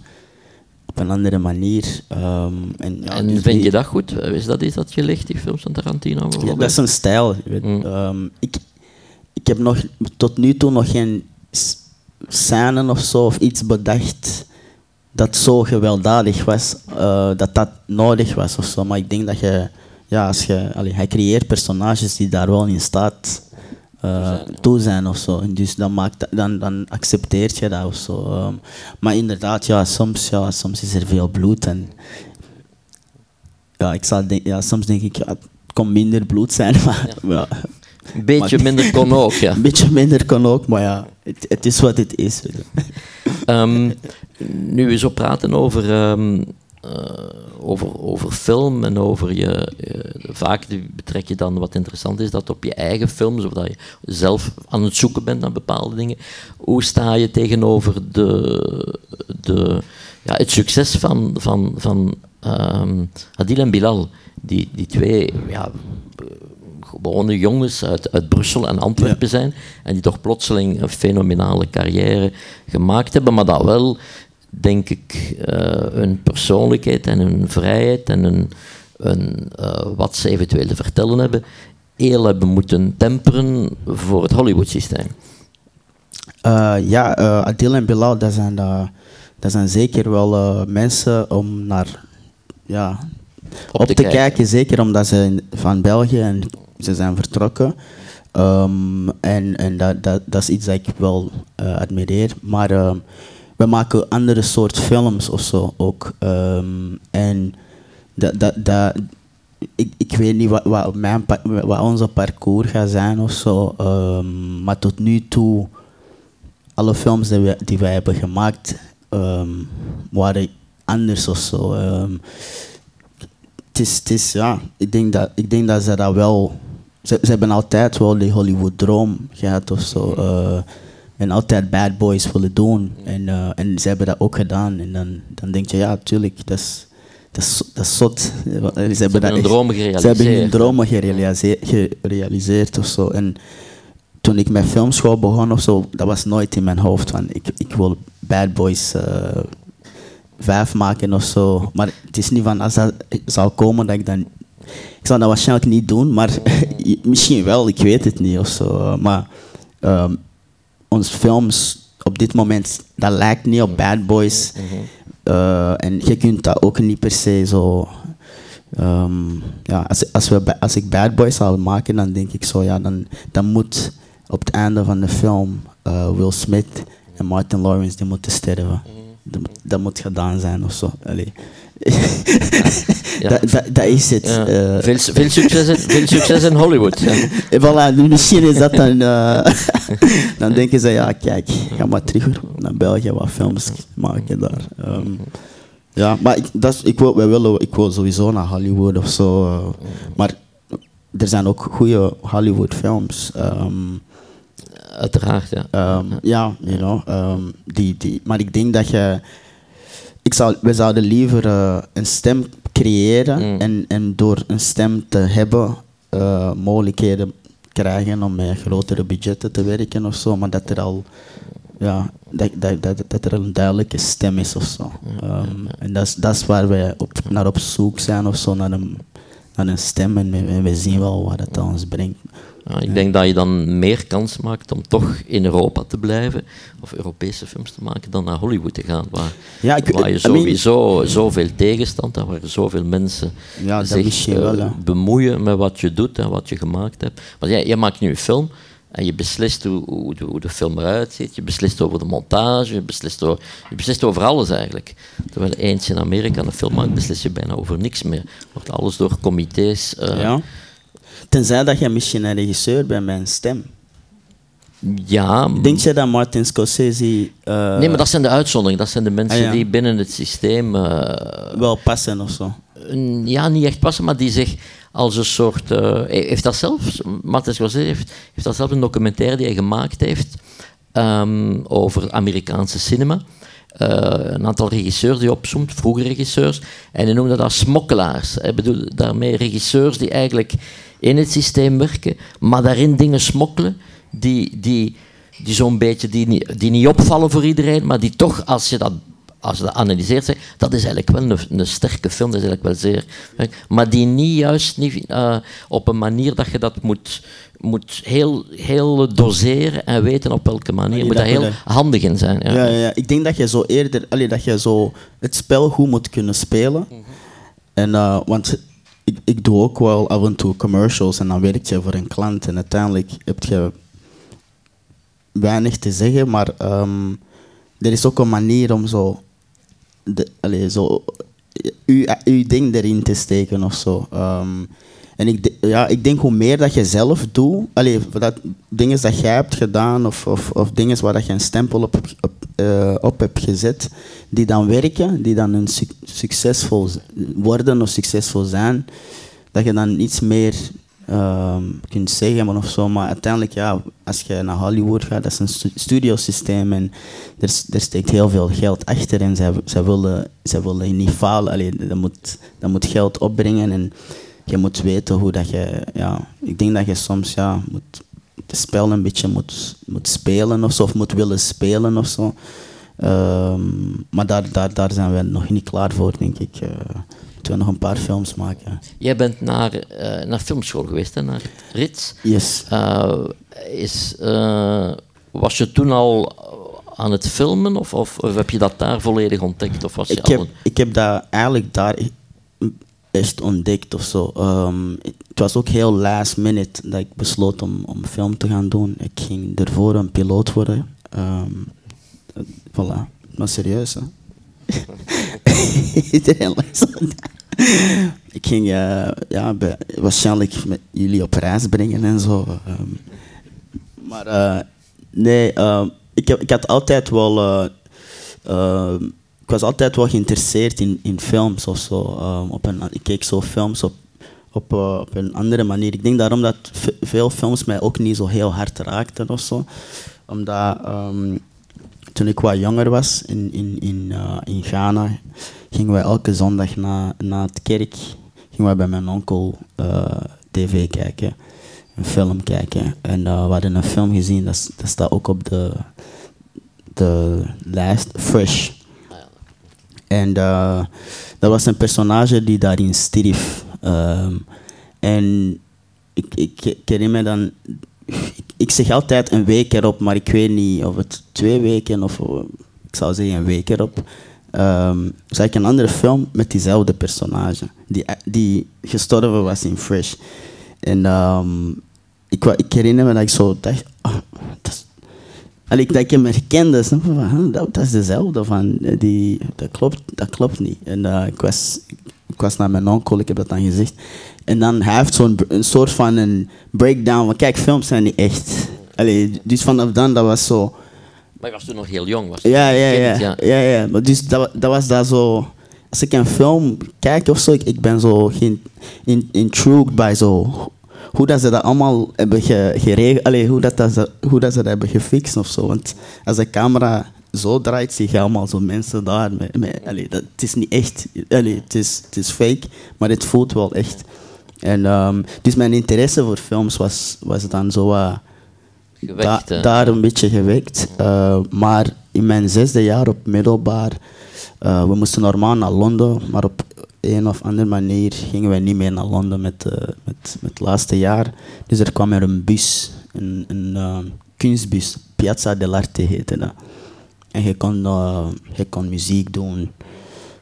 op een andere manier. ehm, en ja, en dus vind die- je dat goed? Is dat iets dat je ligt, die films van Tarantino ja, dat is een stijl. weet. Mm. Ehm, ik, ik heb nog, tot nu toe nog geen scène of zo of iets bedacht dat zo gewelddadig was, eh, dat dat nodig was of zo. Maar ik denk dat je, ja, als je, allee, hij creëert personages die daar wel in staat eh, toe zijn of zo. En dus dan, maakt, dan, dan accepteert je dat of zo. Ehm, maar inderdaad, ja, soms, ja, soms is er veel bloed en ja, ik zal denk, ja, soms denk ik, ja, het kon minder bloed zijn, maar ja. Een beetje Maar- minder kon ook, ja. een beetje minder kan ook, maar ja, het, het is wat het is. Ehm, nu we zo praten over, ehm, eh, over, over film en over je. eh, vaak betrek je dan wat interessant is dat op je eigen films, of dat je zelf aan het zoeken bent naar bepaalde dingen. Hoe sta je tegenover de, de, ja, het succes van, van, van ehm, Adil en Bilal? Die, die twee ja, gewone jongens uit, uit Brussel en Antwerpen zijn en die toch plotseling een fenomenale carrière gemaakt hebben, maar dat wel, denk ik, eh, hun persoonlijkheid en hun vrijheid en hun, hun, eh, wat ze eventueel te vertellen hebben, heel hebben moeten temperen voor het Hollywood-systeem. Eh, ja, Adil en Bilal, dat zijn, dat zijn zeker wel mensen om naar ja, op, te, kijken. Zeker omdat ze van België en ze zijn vertrokken. Ehm, en en dat, dat, dat is iets dat ik wel admireer. Maar ehm, we maken andere soort films of zo ook. Ehm, en dat, dat, dat, ik, ik weet niet wat, wat, mijn, wat onze parcours gaat zijn of zo. ehm, maar tot nu toe, alle films die wij, die wij hebben gemaakt, ehm, waren anders of zo. Ehm, het is, het is, ja, ik denk dat, ik denk dat ze dat wel. Ze, ze hebben altijd wel die Hollywood-droom gehad of zo. eh, en altijd bad boys willen doen. En, eh, en ze hebben dat ook gedaan. En dan, dan denk je, ja, tuurlijk, dat is, dat is, dat is zot. Ze hebben, hebben dat hun echt- dromen Ze hebben gerealiseerd, hun dromen gerealiseerd, gerealiseerd of zo. En toen ik met filmschool begon of zo, dat was nooit in mijn hoofd van ik, ik wil Bad Boys eh, vijf maken of zo. Maar het is niet van als dat zou komen dat ik dan. Ik zou dat waarschijnlijk niet doen, maar misschien wel, ik weet het niet of zo. Maar ehm onze films op dit moment, dat lijkt niet op Bad Boys. Eh, en je kunt dat ook niet per se zo. ehm, ja, als, als, we, als ik Bad Boys zou maken, dan denk ik zo, ja, dan, dan moet op het einde van de film eh, Will Smith en Martin Lawrence die moeten sterven. Dat moet gedaan zijn of zo. Allee. Ja. dat, dat, dat is het. Ja. eh. veel, veel, succes in, veel succes in Hollywood. ja. En voilà, misschien is dat dan. eh, dan denken ze, ja, kijk, ga maar terug naar België wat films maken daar. Ehm, ja, maar ik, dat is, ik, wil, wij willen, ik wil sowieso naar Hollywood of zo. eh, maar er zijn ook goede Hollywood films. Uiteraard, ja. Ehm, ja, you know, ehm, die, die, maar ik denk dat je. ik zou, we zouden liever eh, een stem creëren Mm. en, en door een stem te hebben eh, mogelijkheden krijgen om met grotere budgetten te werken of zo, maar dat er al ja, dat, dat, dat, dat er een duidelijke stem is of zo. Ehm, En dat is, dat is waar wij op, naar op zoek zijn of zo, naar een, naar een stem en we, we zien wel wat het ons brengt. Ja, ik denk dat je dan meer kans maakt om toch in Europa te blijven, of Europese films te maken, dan naar Hollywood te gaan, waar, Ja, ik- waar je I mean- sowieso zoveel tegenstand hebt, waar zoveel mensen Ja, zich eh, wel, bemoeien met wat je doet en wat je gemaakt hebt. Want jij, jij maakt nu een film en je beslist hoe, hoe, de, hoe de film eruit ziet, je beslist over de montage, je beslist over, je beslist over alles eigenlijk. Terwijl eens in Amerika een film maakt, beslis je bijna over niks meer. Wordt alles door comité's... Ja. Tenzij dat je misschien een regisseur bent met een stem. ja, Denk je dat Martin Scorsese eh, Nee, maar dat zijn de uitzonderingen. Dat zijn de mensen Ah, ja. die binnen het systeem eh, wel passen of zo? ja, niet echt passen, maar die zich als een soort... hij heeft dat zelf, Martin Scorsese heeft, heeft dat zelf een documentaire die hij gemaakt heeft ehm, over Amerikaanse cinema. Een aantal regisseurs die opzomt, vroege regisseurs, en hij noemde dat smokkelaars. Hij bedoelt daarmee regisseurs die eigenlijk in het systeem werken, maar daarin dingen smokkelen die, die, die zo'n beetje die die niet opvallen voor iedereen, maar die toch, als je dat, als je dat analyseert, zeg, dat is eigenlijk wel een, een sterke film, dat is eigenlijk wel zeer. Maar die niet juist niet, eh, op een manier dat je dat moet, moet heel, heel doseren en weten op welke manier. Je moet daar heel handig in zijn. Ja. Ja, ja, ja. Ik denk dat je zo eerder, allee, dat je zo het spel goed moet kunnen spelen. En, eh, want ik, ik doe ook wel af en toe commercials en dan werk je voor een klant en uiteindelijk heb je weinig te zeggen, maar ehm, er is ook een manier om zo, de, allee, zo uw, ding erin te steken of zo. Ehm, en ik, ja, ik denk hoe meer dat je zelf doet, allee, dat dingen dat jij hebt gedaan of, of, of dingen waar dat je een stempel op, op, eh, op hebt gezet, die dan werken, die dan een suc- succesvol worden of succesvol zijn, dat je dan iets meer ehm, kunt zeggen of zo. Maar uiteindelijk, ja, als je naar Hollywood gaat, dat is een stu- studiosysteem en er, er steekt heel veel geld achter en zij, zij, willen, zij willen niet falen. Allee, dat, moet, dat moet geld opbrengen en je moet weten hoe dat je, ja, ik denk dat je soms, ja, moet het spel een beetje moet, moet spelen of zo, of moet willen spelen of zo. Ehm, maar daar, daar, daar zijn we nog niet klaar voor, denk ik. Eh, moeten we nog een paar films maken. Jij bent naar, eh, naar filmschool geweest, hè, naar Rits. Yes. Eh, is, was je toen al aan het filmen of, of, of heb je dat daar volledig ontdekt? Of was je Ik heb, ik heb dat eigenlijk daar echt ontdekt of zo. Ehm, het was ook heel last minute dat ik besloot om, om film te gaan doen. Ik ging ervoor een piloot worden. Eh, voilà. Maar serieus, hè? Ik ging eh, ja, waarschijnlijk met jullie op reis brengen en zo. ehm. maar eh, nee, ik, ik had altijd wel. Ik was altijd wel geïnteresseerd in, in films of zo. ehm, op een, ik keek zo films op, op, eh, op een andere manier. Ik denk daarom dat ve- veel films mij ook niet zo heel hard raakten of zo. Omdat ehm, toen ik wat jonger was in, in, in, eh, in Ghana, gingen wij elke zondag na, na het kerk gingen wij bij mijn onkel eh, tv kijken, een film kijken. En we hadden een film gezien, dat, dat staat ook op de, de lijst, Fresh. En eh, dat was een personage die daarin stierf. En ik, ik, ik herinner me dan... Ik, zeg altijd een week erop, maar ik weet niet of het twee weken of... Ik zou zeggen een week erop. zag ik een andere film met diezelfde personage. Die, die gestorven was in Fresh. En ehm, ik, ik herinner me dat ik zo dacht... ah, dat Allee, dat ik hem herkende, snap je? Van, dat, dat is dezelfde. Van, eh, die, dat, klopt, dat klopt niet. En eh, ik, was, ik was naar mijn onkel, ik heb dat dan gezegd. En dan hij heeft zo'n een soort van een breakdown van, kijk, films zijn niet echt. Allee, dus vanaf dan, dat was zo... Maar je was toen nog heel jong. Was Ja, ja, kind, ja. ja, ja. Maar dus dat, dat was daar zo... Als ik een film kijk of zo, ik, ik ben zo geen, in, bij zo... Hoe dat ze dat allemaal hebben ge, geregeld, allee, hoe, dat, dat ze, hoe dat ze dat hebben gefixt of zo. Want als de camera zo draait zich allemaal zo mensen daar. Met, met, allee, dat, het is niet echt, allee, het, is, het is fake, maar het voelt wel echt. En, ehm, dus mijn interesse voor films was, was dan zo uh, Gewekt, da- daar een beetje gewekt. Uh, maar in mijn zesde jaar op middelbaar, uh, we moesten normaal naar Londen, maar op een of andere manier gingen wij niet meer naar Londen met, uh, met, met het laatste jaar. Dus er kwam er een bus, een, een uh, kunstbus, Piazza dell'Arte heette dat. En je kon, uh, je kon muziek doen,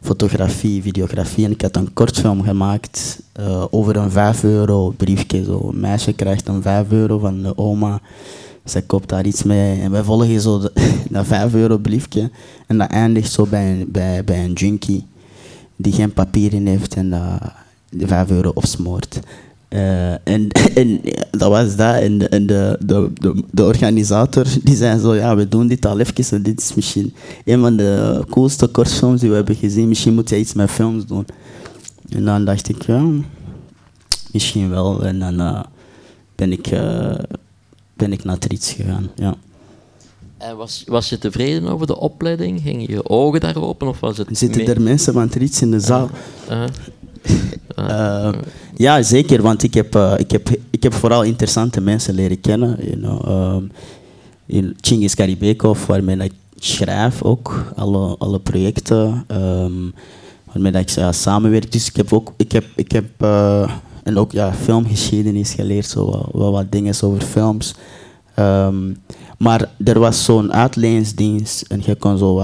fotografie, videografie. En ik had een kortfilm gemaakt over een 5 euro briefje. Zo. Een meisje krijgt een 5 euro van de oma. Zij koopt daar iets mee. En wij volgen zo de, dat 5 euro briefje. En dat eindigt zo bij bij, bij een junkie die geen papieren heeft en uh, de 5 euro opsmoort. Uh, en, en dat was dat. En, en de, de, de, de, organisator die zei zo, ja, we doen dit al even. En dit is misschien een van de coolste kortfilms die we hebben gezien. Misschien moet jij iets met films doen. En dan dacht ik, ja, misschien wel. En dan uh, ben, ik, uh, ben ik naar Trits gegaan, ja. En was, was je tevreden over de opleiding? Gingen je ogen daar open? Of was het Zitten er mensen van Trits in de zaal? Uh, Uh, ja, zeker, want ik heb, uh, ik, heb, ik heb vooral interessante mensen leren kennen. You know, um, in Chingis Karibekov, waarmee ik schrijf ook, alle, alle projecten, um, waarmee ik samenwerk. Dus ik heb ook, ik heb, ik heb en ook ja, filmgeschiedenis geleerd, zo wel, wel wat dingen over films. Um, maar er was zo'n uitleensdienst en je kon zo,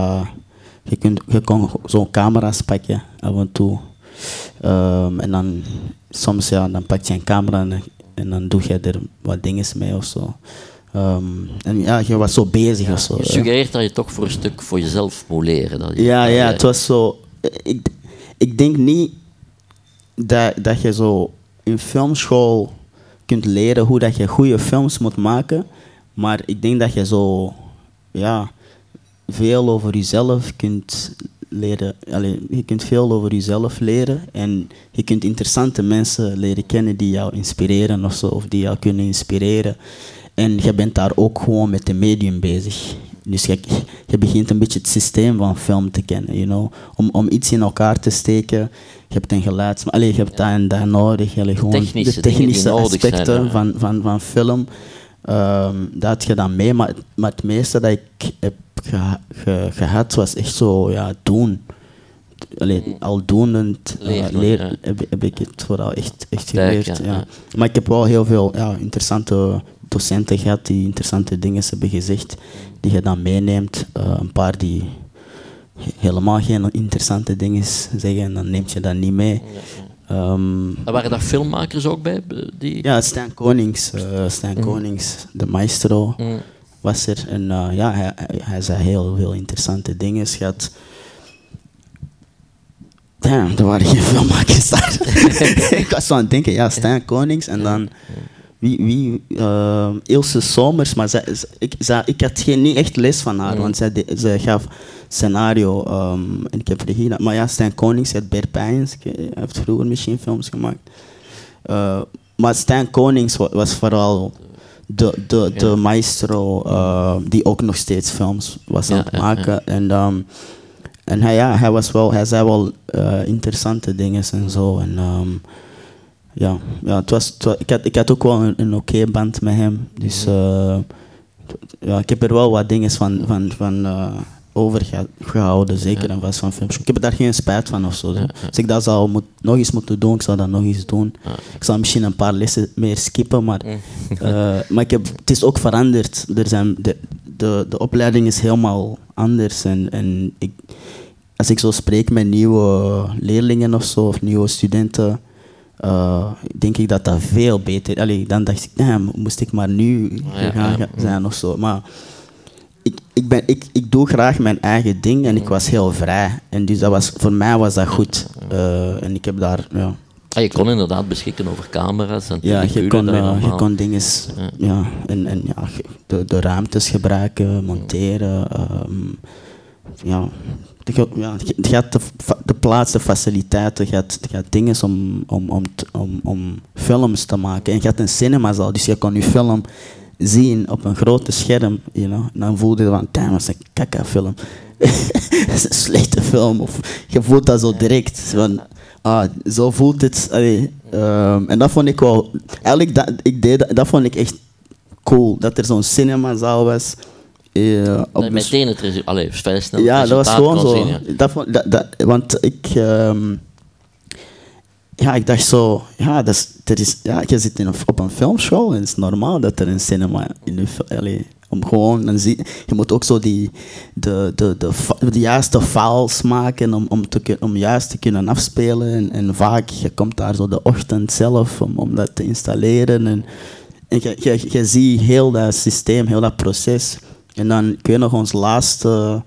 je, kunt, je kon zo'n camera's pakken af en toe. Um, en dan soms ja, dan pak je een camera en, en dan doe je er wat dingen mee of zo. Um, en ja, je was zo bezig ja, of zo. Je suggereert dat je toch voor een stuk voor jezelf moet leren. Dat je, ja, dat ja, het was zo. Ik, ik denk niet dat, dat je zo in filmschool kunt leren hoe dat je goede films moet maken. Maar ik denk dat je zo ja, veel over jezelf kunt leren. Allee, je kunt veel over jezelf leren en je kunt interessante mensen leren kennen die jou inspireren of zo, of die jou kunnen inspireren. En je bent daar ook gewoon met de medium bezig. Dus je, je begint een beetje het systeem van film te kennen, you know? om, om iets in elkaar te steken. Je hebt een geluid, allee, je hebt dat en dat nodig. Allee, gewoon technische de technische aspecten zijn, ja. van, van, van film. Um, dat had je dan mee, maar, maar het meeste dat ik heb ge, ge, gehad was echt zo, ja, doen. Allee, aldoenend uh, Leer, leer, ja. heb, heb, ik het vooral echt, echt geleerd. ja, Ja, ja. Maar ik heb wel heel veel ja, interessante docenten gehad die interessante dingen hebben gezegd, die je dan meeneemt. Uh, een paar die helemaal geen interessante dingen zeggen, en dan neemt je dat niet mee. Um, en waren daar filmmakers ook bij? Die... Ja, Stijn Konings, uh, Stijn mm. Konings, de maestro, mm. was er. En uh, ja, hij, hij zei heel veel interessante dingen. Had... Damn, er waren geen filmmakers daar. ik was zo aan het denken, ja, Stijn Konings en dan... Wie, wie uh, Ilse Somers, maar zij, ik, zij, ik had geen, niet echt les van haar, mm. want zij, zij gaf scenario um, en ik heb regie. Maar ja, Stijn Konings, het Bert Pijns, hij heeft vroeger misschien films gemaakt. Uh, maar Stijn Konings was, was vooral de, de, de ja. maestro uh, die ook nog steeds films was aan het ja, maken. Ja, en, um, en hij, ja, hij, was wel, hij zei wel uh, interessante dingen en zo. En, um, ja, ja het was, het was, ik, had, ik had ook wel een, een oké okay band met hem. Dus uh, ja, ik heb er wel wat dingen van, van, van overgehouden, zeker en vast van films. Ik heb daar geen spijt van of zo. Ja, ja. Als ik dat zou moet, nog eens moeten doen, ik zou dat nog eens doen. Ja. Ik zou misschien een paar lessen meer skippen, maar, uh, maar ik heb, het is ook veranderd. Er zijn de, de, de opleiding is helemaal anders. En, en ik, als ik zo spreek met nieuwe leerlingen of zo, of nieuwe studenten, uh, denk ik dat dat veel beter is. Dan dacht ik, damn, moest ik maar nu gaan zijn of zo. Maar ik, ik, ben, ik, ik doe graag mijn eigen ding en ik was heel vrij. En dus dat was, voor mij was dat goed. Uh, en ik heb daar, ja. Ah, je kon inderdaad beschikken over camera's en Ja, je kon, uh, je kon dingen, ja. ja, en, en ja, de, de ruimtes gebruiken, monteren. Um, ja, je, ja, je had de, de plaats, de faciliteiten, je had, je had dingen om, om, om, om, om films te maken. En je had een cinemazaal, dus je kon je film zien op een grote scherm, you know, dan voelde je van, damn, dat is een kaka film. dat is een slechte film. Of je voelt dat zo direct. Van, ah, zo voelt het. Allee, ehm, en dat vond ik wel, eigenlijk, dat, ik deed, dat, dat vond ik echt cool. Dat er zo'n cinemazaal was. eh, op meteen het resultaat, allee, snel ja, dat was gewoon zo. zien, ja. dat, vond- dat, dat, want ik, ehm, ja, ik dacht zo, ja, dat is, er is, ja, je zit in op een filmschool en het is normaal dat er een cinema in de allee, om gewoon, zie, je moet ook zo die, de, de, de, fa- de juiste files maken om, om, te, kun- om juist te kunnen afspelen. En, en vaak, je komt daar zo de ochtend zelf om, om dat te installeren. En, en je, je, je ziet heel dat systeem, heel dat proces. En dan, ik weet nog, ons laatste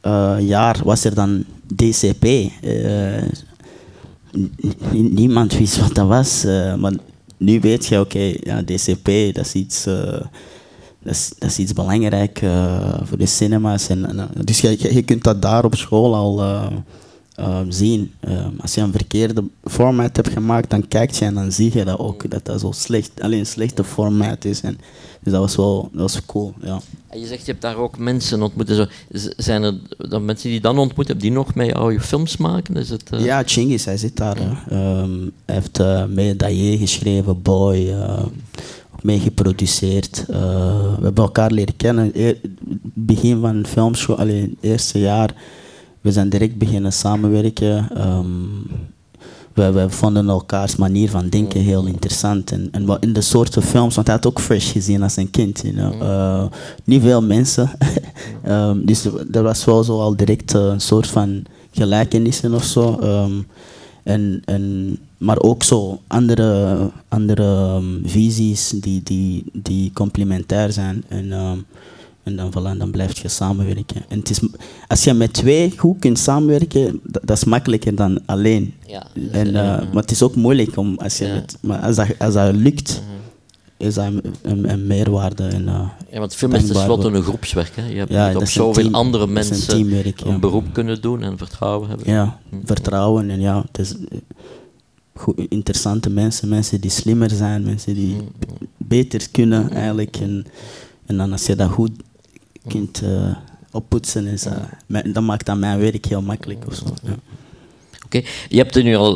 eh, jaar was er dan DCP. Eh, niemand wist wat dat was. eh, maar nu weet je, oké, ja, DCP, dat is iets, eh, dat is, dat iets belangrijk eh, voor de cinema's. En, dus je, je kunt dat daar op school al eh, eh, zien. Eh, als je een verkeerde format hebt gemaakt, dan kijk je en dan zie je dat ook, dat dat zo slecht, alleen een slechte format is. En, dus dat was wel dat was cool, ja. En je zegt, je hebt daar ook mensen ontmoet. Zo. Zijn er dan mensen die je dan ontmoet hebben, die nog met jou je films maken? Is het, eh, Ja, Chingis, hij zit daar. Ehm, hij heeft eh mee Daye geschreven, Boy, ook mee geproduceerd. Eh, we hebben elkaar leren kennen. E- begin van de filmschool, allee, het eerste jaar, we zijn direct beginnen samenwerken. Ehm, we, we vonden elkaars manier van denken heel interessant. En, en wat in de soorten films, want hij had ook Fresh gezien als een kind. You know. Eh, niet veel mensen. Ehm, dus er was wel zo al direct eh, een soort van gelijkenissen of zo. Ehm, en, en, maar ook zo andere, andere visies die, die, die complementair zijn. En, en dan, voilà, dan blijf je samenwerken. En het is, als je met twee goed kunt samenwerken, dat, dat is makkelijker dan alleen. Ja. En, eh. Maar het is ook moeilijk om als je Ja. maar als dat, als dat lukt, is dat een, een, een meerwaarde. En, eh, Ja, want film is tenslotte een groepswerk. Hè. Je hebt Ja, op een zoveel team- andere een mensen teamwerk, ja. een beroep kunnen doen en vertrouwen hebben. Ja, vertrouwen en ja, het is eh, goed, interessante mensen, mensen die slimmer zijn, mensen die b- beter kunnen eigenlijk. En, en dan als je dat goed kunt eh, oppoetsen, is, dat- mijn- dan maakt dat mijn werk heel makkelijk. Of zo. Ja. Oké, je hebt er nu al,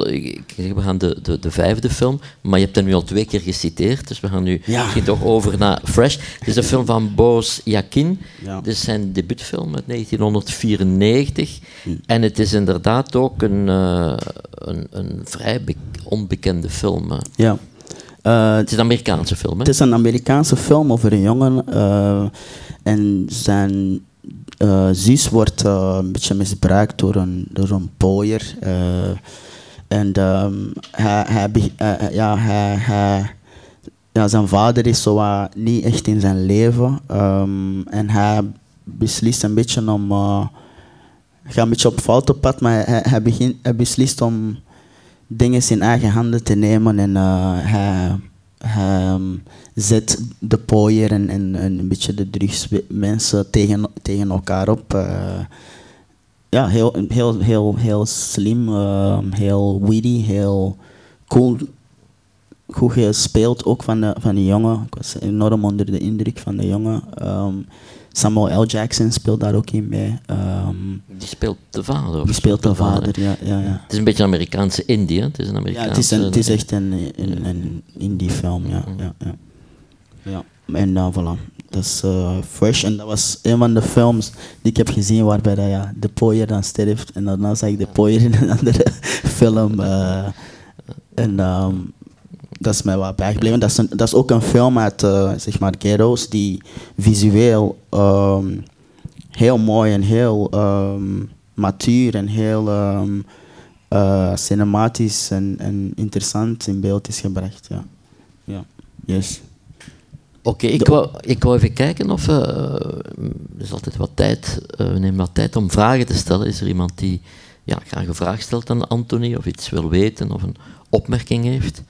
we gaan de, de, de vijfde film, maar je hebt er nu al twee keer geciteerd, dus we gaan nu Ja. misschien toch over naar Fresh. Het is een film van Boris Yakin, Ja. dit is zijn debuutfilm uit 1994 Hm. en het is inderdaad ook een, eh, een, een vrij be- onbekende film. Ja. Eh, Het is een Amerikaanse film, hè? Het is een Amerikaanse film over een jongen eh, en zijn eh, zus wordt een beetje misbruikt door een, door een pooier. en ehm, hij, ja, hij, hij, ja, zijn vader is zo niet echt in zijn leven ehm, en hij beslist een beetje om. gaat een beetje op foute pad, maar hij, hij, begint, hij beslist om dingen in eigen handen te nemen en eh, hij, ehm, zet de pooier en, en, en een beetje de drugsmensen tegen, tegen elkaar op. eh. ja, heel, heel, heel, heel slim, ehm, heel witty, heel cool. Goed gespeeld ook van de, van de jongen. Ik was enorm onder de indruk van de jongen. Ehm, Samuel L. Jackson speelt daar ook in mee. Ehm, Die speelt de vader. of die speelt de vader, ja. ja, ja. Het is een beetje een Amerikaanse indie, hè? Het is een Ja, Amerikaanse... het is, een, het is echt een, een, een indie film, ja. ja, ja. ja. En dan voilà, dat is eh, Fresh. En dat was een van de films die ik heb gezien waarbij dat, ja, de pooier dan sterft. En daarna zag ik de pooier in een andere film. eh, en ehm, dat is mij wat bijgebleven. Dat is, een, dat is ook een film uit, eh, zeg maar, Ghetto's die visueel ehm, heel mooi en heel ehm, matuur en heel ehm, eh, cinematisch en, en interessant in beeld is gebracht. Ja. Ja. Yes. Oké, ik, wou, ik wou even kijken of... eh, er is altijd wat tijd, we nemen wat tijd om vragen te stellen. Is er iemand die ja, graag een vraag stelt aan Anthony, of iets wil weten, of een opmerking heeft?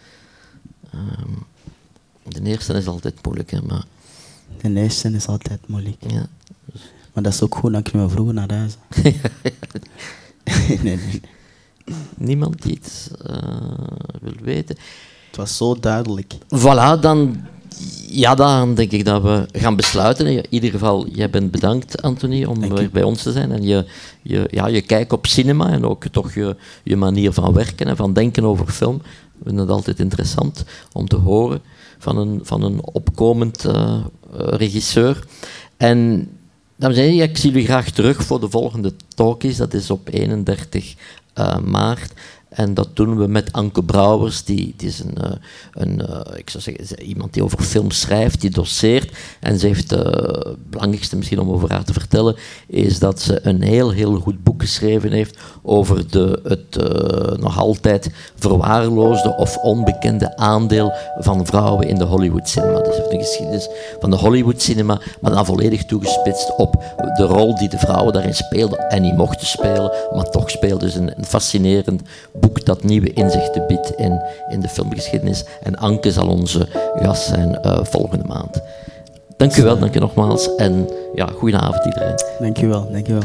Ehm, de eerste is altijd moeilijk, hè, maar... De eerste is altijd moeilijk. Ja. Maar dat is ook goed, dan kunnen we vroeger naar huis. nee, nee. Niemand die iets eh, wil weten. Het was zo duidelijk. Voilà, dan ja, dan denk ik dat we gaan besluiten. In ieder geval, jij bent bedankt, Anthony, om weer bij ons te zijn. En je, je, ja, je kijk op cinema en ook toch je, je manier van werken en van denken over film. We vinden het altijd interessant om te horen van een, van een opkomend uh, regisseur. En dames en heren, ik zie jullie graag terug voor de volgende talkies. Dat is op 31 uh, maart. En dat doen we met Anke Brouwers, die, die is een, eh, een uh, ik zou zeggen, iemand die over film schrijft, die doseert. En ze heeft, uh, het belangrijkste misschien om over haar te vertellen, is dat ze een heel, heel goed boek geschreven heeft over de, het nog altijd verwaarloosde of onbekende aandeel van vrouwen in de Hollywood cinema. Dus de geschiedenis van de Hollywood cinema, maar dan volledig toegespitst op de rol die de vrouwen daarin speelden en niet mochten spelen, maar toch speelden. Dus een, een fascinerend boek dat nieuwe inzichten biedt in, in de filmgeschiedenis. En Anke zal onze gast zijn uh, volgende maand. Dank u wel, dank u nogmaals. En ja, goedenavond iedereen. Dank u wel, dank u wel.